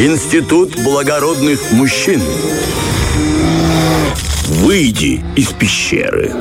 Институт благородных мужчин. Выйди из пещеры.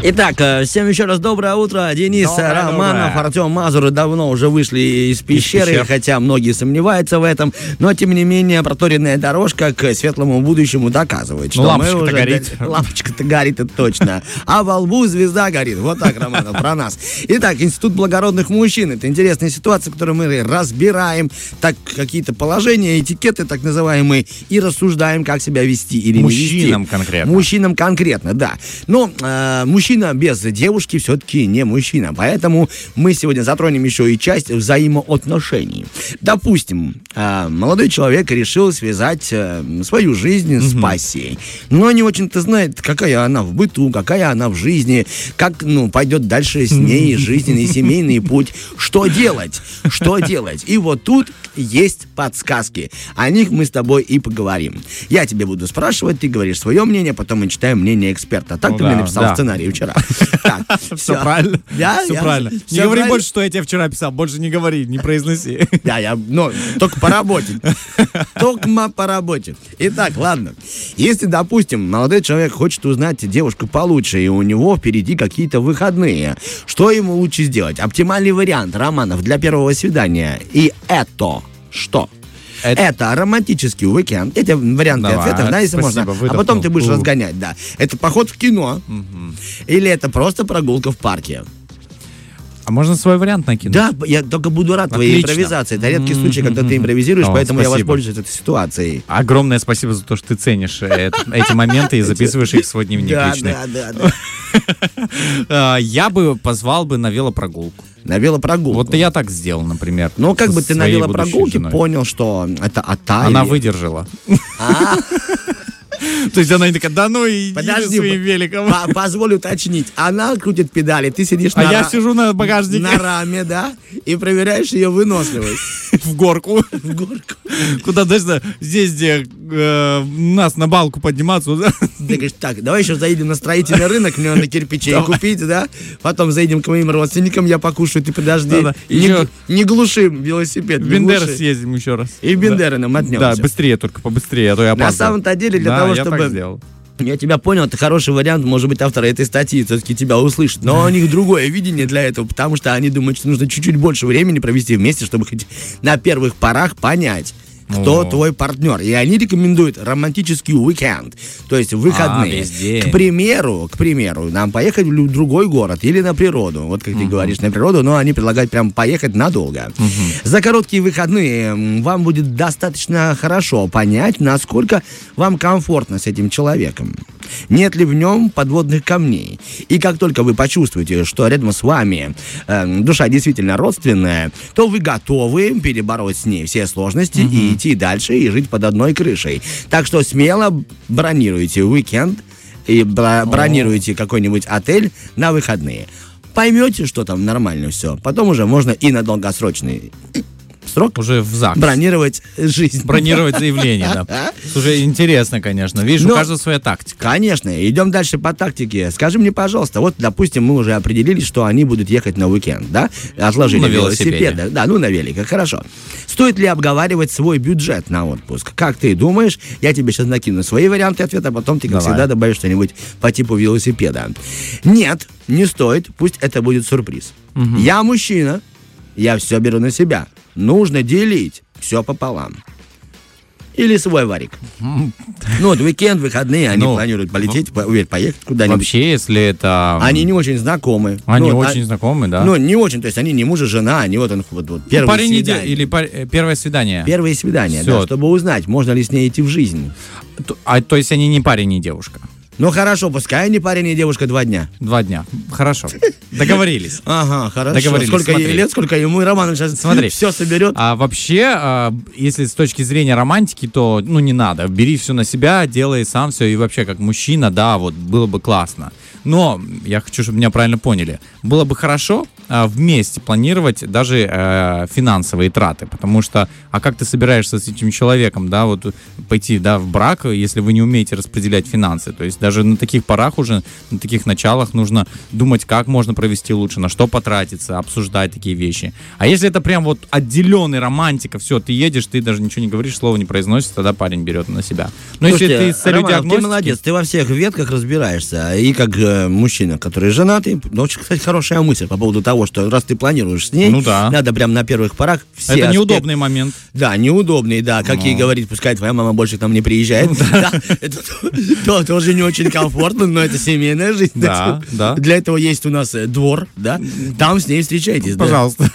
Итак, э, всем еще раз доброе утро. Денис Доброе, Романов, доброе. Артем Мазур давно уже вышли из пещеры, пещер. хотя многие сомневаются в этом. Но, тем не менее, проторенная дорожка к светлому будущему доказывает, что Ну, лампочка-то уже... горит. Лампочка-то горит, это точно. А во лбу звезда горит. Вот так, Романов, про нас. Итак, Институт благородных мужчин. Это интересная ситуация, которую мы разбираем. Так, какие-то положения, этикеты так называемые, и рассуждаем, как себя вести или не вести. Мужчинам конкретно. Мужчинам конкретно, да. Но э, мужчина без девушки все-таки не мужчина. Поэтому мы сегодня затронем еще и часть взаимоотношений. Допустим, э, молодой человек решил связать э, свою жизнь с пассией. Но не очень-то знает, какая она в быту, какая она в жизни, как ну, пойдет дальше с ней жизненный семейный путь. Что делать? Что делать? И вот тут есть подсказки. О них мы с тобой и поговорим. Я тебе буду спрашивать, ты говоришь свое мнение, потом мы читаем мнение эксперта. Так Ну ты да, мне написал да. в сценарии вчера. Все правильно. Все правильно. Не говори больше, что я тебе вчера писал. Больше не говори, не произноси. Да, я, ну, только по работе. Только по работе. Итак, ладно. Если, допустим, молодой человек хочет узнать девушку получше, и у него впереди какие-то выходные, что ему лучше сделать? Оптимальный вариант романов для первого свидания. И это что? Это- Это, романтический уикенд. Эти варианты Давай, ответов, да, если спасибо, можно. А выдохнул. потом ты будешь У. разгонять, да. Это поход в кино. Или это просто прогулка в парке. А можно свой вариант накинуть? Да, я только буду рад твоей Отлично. импровизации. Это редкий случай, когда ты импровизируешь, О, поэтому я спасибо. воспользуюсь этой ситуацией. Огромное спасибо за то, что ты ценишь э, эти моменты и записываешь их в свой дневник личный. да, да, да. А, Я бы позвал бы на велопрогулку. На велопрогулку. Вот я так сделал, например. Ну, как бы ты на велопрогулке женой. понял, что это Атайли. Она выдержала. А, То есть она такая, да ну и Подожди, своим великом. по- позволь уточнить. Она крутит педали, ты сидишь А на, я ра- сижу на багажнике на раме, да, и проверяешь ее выносливость. в горку. В горку. Куда даже здесь, где э, нас на балку подниматься. Ты говоришь, так, давай еще заедем на строительный рынок, мне надо кирпичей купить, да? Потом заедем к моим родственникам, я покушаю, ты подожди. Не, Еще- не глуши велосипед. В не Бендер глуши. съездим еще раз. И в Бендеры нам Да, отнемся. быстрее только, побыстрее, а то я На опаздываю. самом-то деле, для Да, того, я так чтобы... сделал. Я тебя понял, это хороший вариант, может быть, автора этой статьи все-таки тебя услышит. Но у них другое видение для этого, потому что они думают, что нужно чуть-чуть больше времени провести вместе, чтобы хоть на первых порах понять, кто О. твой партнер. И они рекомендуют романтический уикенд, то есть выходные. А. К примеру, к примеру, нам поехать в другой город или на природу. Вот как ты говоришь, на природу, но они предлагают прям поехать надолго. За короткие выходные вам будет достаточно хорошо понять, насколько вам комфортно с этим человеком. Нет ли в нем подводных камней. И как только вы почувствуете, что рядом с вами э, душа действительно родственная, то вы готовы перебороть с ней все сложности и идти дальше и жить под одной крышей. Так что смело бронируйте уикенд и бра- бронируете какой-нибудь отель на выходные. Поймете, что там нормально все. Потом уже можно и на долгосрочный срок Уже в ЗАГС. бронировать жизнь. Бронировать заявление, да. Слушай, интересно, конечно. Видишь, у Но- каждого своя тактика. Конечно, идем дальше по тактике. Скажи мне, пожалуйста, вот, допустим, мы уже определились, что они будут ехать на уикенд, да? Отложили На велосипеде. велосипеды. Да, ну на великах, хорошо. Стоит ли обговаривать свой бюджет на отпуск? Как ты думаешь? Я тебе сейчас накину свои варианты ответа, а потом ты, как Давай. всегда, добавишь что-нибудь по типу велосипеда. Нет, не стоит, пусть это будет сюрприз. Я мужчина, я все беру на себя. Нужно делить все пополам. Или свой варик. Ну, вот уикенд, выходные, они Ну, планируют полететь, по- уверь, поехать куда-нибудь. Вообще, если это... Они не очень знакомы. Они Ну, очень а- знакомы, да? Ну, не очень, то есть они не муж и жена, они вот, он, вот, вот первое Парень не свидание. де- или пар- э, первое свидание. Первые свидания, Всё. да, чтобы узнать, можно ли с ней идти в жизнь. А то есть они не парень, не девушка. Ну хорошо, пускай они парень и девушка два дня. Два дня. Хорошо. Договорились. Ага, хорошо. Договорились, сколько ей смотри. лет, сколько ему, и Роман сейчас Смотри. все соберет. А вообще, а, если с точки зрения романтики, то, ну, не надо. Бери все на себя, делай сам все. И вообще, как мужчина, да, вот, было бы классно. Но я хочу, чтобы меня правильно поняли. Было бы хорошо, вместе планировать даже э, финансовые траты, потому что, а как ты собираешься с этим человеком, да, вот пойти, да, в брак, если вы не умеете распределять финансы, то есть даже на таких порах уже, на таких началах нужно думать, как можно провести лучше, на что потратиться, обсуждать такие вещи. А если это прям вот отделенный романтика, все, ты едешь, ты даже ничего не говоришь, слова не произносишь, тогда парень берет на себя. Но Слушайте, если ты с целью Романов, ты диагностики- молодец, ты во всех ветках разбираешься. И как э, мужчина, который женатый, ну, очень, кстати, хорошая мысль по поводу того, что раз ты планируешь с ней, Ну да. надо прям на первых порах все это аспекты- неудобный момент. Да, неудобный, да. Как ей Ну. говорить, пускай твоя мама больше к нам не приезжает. Да, Это то- то- тоже не очень комфортно, но это семейная жизнь. Да, да. Для этого есть у нас э, двор, да. Там с ней встречайтесь. Пожалуйста.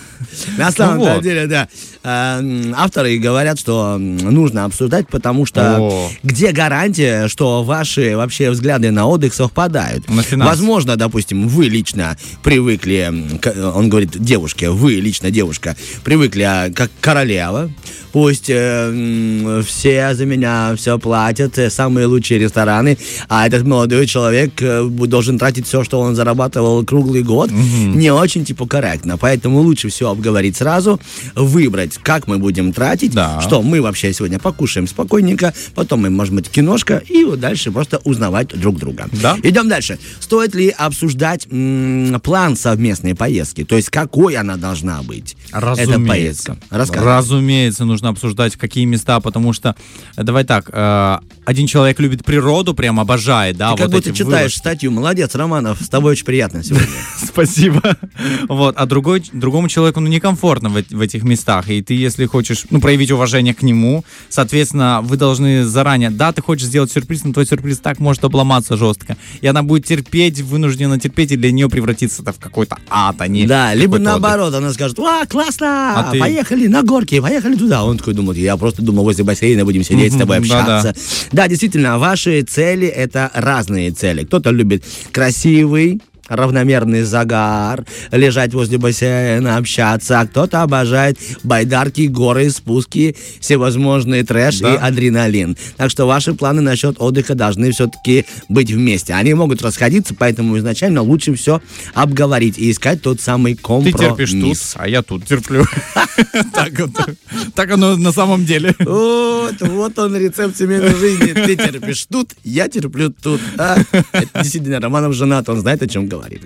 На самом Ну вот. деле, да. Э, м, Авторы говорят, что нужно обсуждать, потому что О. где гарантия, что ваши вообще взгляды на отдых совпадают? На. Возможно, допустим, вы лично привыкли, к- он говорит девушке, вы лично девушка, привыкли а, как королева, пусть э, все за меня все платят, э, самые лучшие рестораны, а этот молодой человек э, должен тратить все, что он зарабатывал круглый год, не очень типа корректно, поэтому лучше все обговорить сразу, выбрать, как мы будем тратить, Да. что мы вообще сегодня покушаем спокойненько, потом мы, может быть, киношка, и вот дальше просто узнавать друг друга. Да. Идем дальше. Стоит ли обсуждать м, план совместной поездки? То есть, какой она должна быть? Эта поездка. Рассказывай. Разумеется, нужно обсуждать, в какие места, потому что, давай так, э, один человек любит природу, прям обожает, да, Ты как вот будто эти читаешь вылазки. статью. Молодец, Романов, с тобой очень приятно сегодня. Спасибо. Вот, а другой, другому человеку ну, некомфортно в, в этих местах, и ты, если хочешь, ну, проявить уважение к нему, соответственно, вы должны заранее, да, ты хочешь сделать сюрприз, но твой сюрприз так может обломаться жестко, и она будет терпеть, вынуждена терпеть, и для нее превратится это в какой-то ад, а не Да, либо какой-то отдых. наоборот, она скажет, а, классно, А ты- поехали на горки, поехали туда. Он такой думает, я просто думал, возле бассейна будем сидеть с тобой общаться. Да, действительно, ваши цели это разные цели. Кто-то любит красивый, равномерный загар, лежать возле бассейна, общаться, а кто-то обожает байдарки, горы, спуски, всевозможный трэш Да. и адреналин. Так что ваши планы насчет отдыха должны все-таки быть вместе. Они могут расходиться, поэтому изначально лучше все обговорить и искать тот самый Ты компромисс. терпишь тут, а я тут терплю. Так оно на самом деле. Вот, вот он рецепт семейной жизни. Ты терпишь тут, я терплю тут. А? Действительно, Романов женат, он знает, о чем говорит.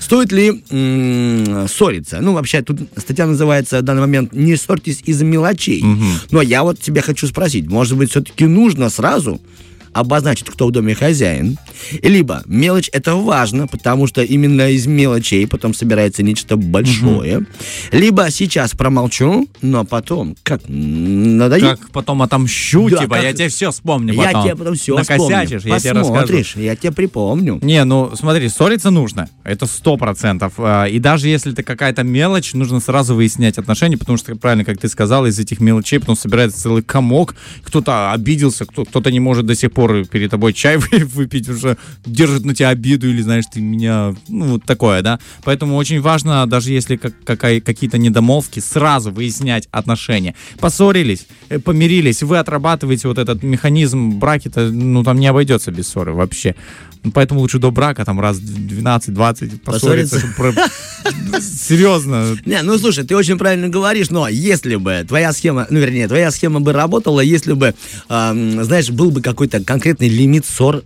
Стоит ли м, ссориться? Ну, вообще, тут статья называется в данный момент «Не ссорьтесь из-за мелочей». Но я вот тебя хочу спросить, может быть, все-таки нужно сразу обозначить, кто в доме хозяин. Либо мелочь это важно, потому что именно из мелочей потом собирается нечто большое. Либо сейчас промолчу, но потом, как надаю, Как потом отомщу, Да, типа, как- я тебе все вспомню я потом. тебе потом все Накосячишь, я тебе расскажу. Я тебе припомню. Не, ну смотри, ссориться нужно. Это сто процентов. А, И даже если это какая-то мелочь, нужно сразу выяснять отношения, потому что, правильно, как ты сказал, из этих мелочей потом собирается целый комок. Кто-то обиделся, кто- кто-то не может до сих пор перед тобой чай вы- выпить, уже держит на тебя обиду или, знаешь, ты меня... Ну, вот такое, да. Поэтому очень важно, даже если как- какая- какие-то недомолвки, сразу выяснять отношения. Поссорились, э, помирились, вы отрабатываете вот этот механизм браки-то, ну, там не обойдется без ссоры вообще. Ну, Поэтому лучше до брака там раз 12-20 поссориться. Серьезно. Не, ну слушай, ты очень правильно говоришь, но если бы твоя схема, ну вернее, твоя схема бы работала, если бы, знаешь, был бы какой-то конкретный лимит ссор,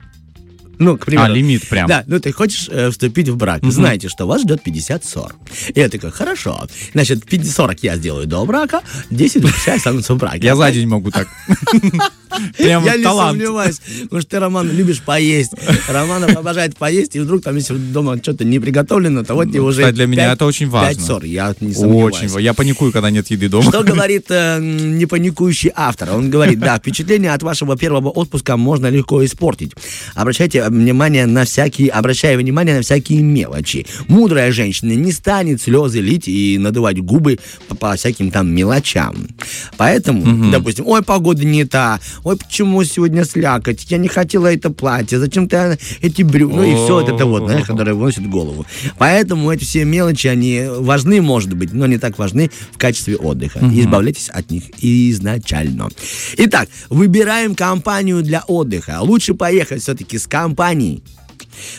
ну, к примеру. А, лимит прям. Да, ну ты хочешь э, вступить в брак, знаете, что вас ждет 50 ссор. И я такой, хорошо, значит, 50, 40 я сделаю до брака, 10 вообще останутся в браке. Я за день могу так. Прям Я не сомневаюсь, потому что ты, Роман, любишь поесть. Романов обожает поесть, и вдруг там, если дома что-то не приготовлено, то вот тебе уже Кстати, для меня это очень важно. пять ссор, я не сомневаюсь. Очень. Я паникую, когда нет еды дома. Что говорит э, м, непаникующий автор? Он говорит, да, впечатление от вашего первого отпуска можно легко испортить. Обращайте внимание на всякие, обращая внимание на всякие мелочи. Мудрая женщина не станет слезы лить и надувать губы по, по всяким там мелочам. Поэтому, допустим, ой, погода не та, ой, почему сегодня слякоть, я не хотела это платье, зачем ты эти брюки, ну и все это вот, знаешь, которое выносит голову. Поэтому эти все мелочи, они важны, может быть, но не так важны в качестве отдыха. Избавляйтесь от них изначально. Итак, выбираем компанию для отдыха. Лучше поехать все-таки с компанией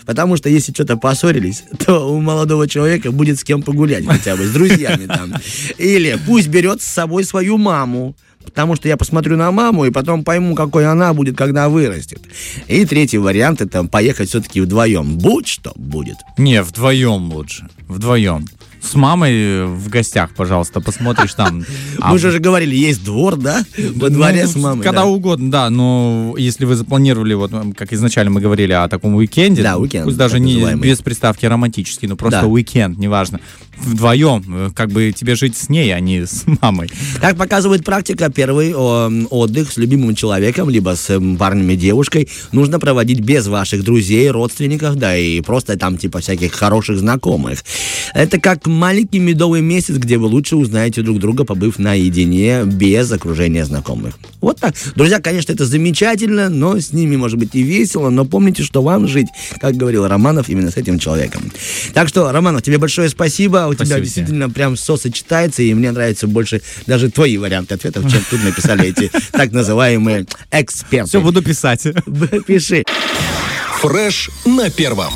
Потому что если что-то поссорились, то у молодого человека будет с кем погулять хотя бы, с друзьями там. Или пусть берет с собой свою маму, потому что я посмотрю на маму и потом пойму, какой она будет, когда вырастет. И третий вариант это поехать все-таки вдвоем. Будь что будет. Не, вдвоем лучше. Вдвоем. С мамой в гостях, пожалуйста, посмотришь там. Мы же уже говорили, есть двор, да? Во дворе Ну, с мамой. Когда да. угодно, да. Но если вы запланировали, вот как изначально мы говорили о таком уикенде, Да, уикенд, пусть даже не без приставки романтический, но просто уикенд, неважно. Вдвоем, э, как бы тебе жить с ней, а не с мамой. Как показывает практика, первый отдых с любимым человеком, либо с парнем и девушкой, нужно проводить без ваших друзей, родственников, да и просто там типа всяких хороших знакомых. Это как маленький медовый месяц, где вы лучше узнаете друг друга, побыв наедине, без окружения знакомых. Вот так. Друзья, конечно, это замечательно, но с ними может быть и весело, но помните, что вам жить, как говорил Романов, именно с этим человеком. Так что, Романов, тебе большое спасибо. У тебя Спасибо тебе. действительно прям все сочетается, и мне нравится больше даже твои варианты ответов, чем тут написали эти так называемые эксперты. Все, буду писать. Пиши. Фреш на первом.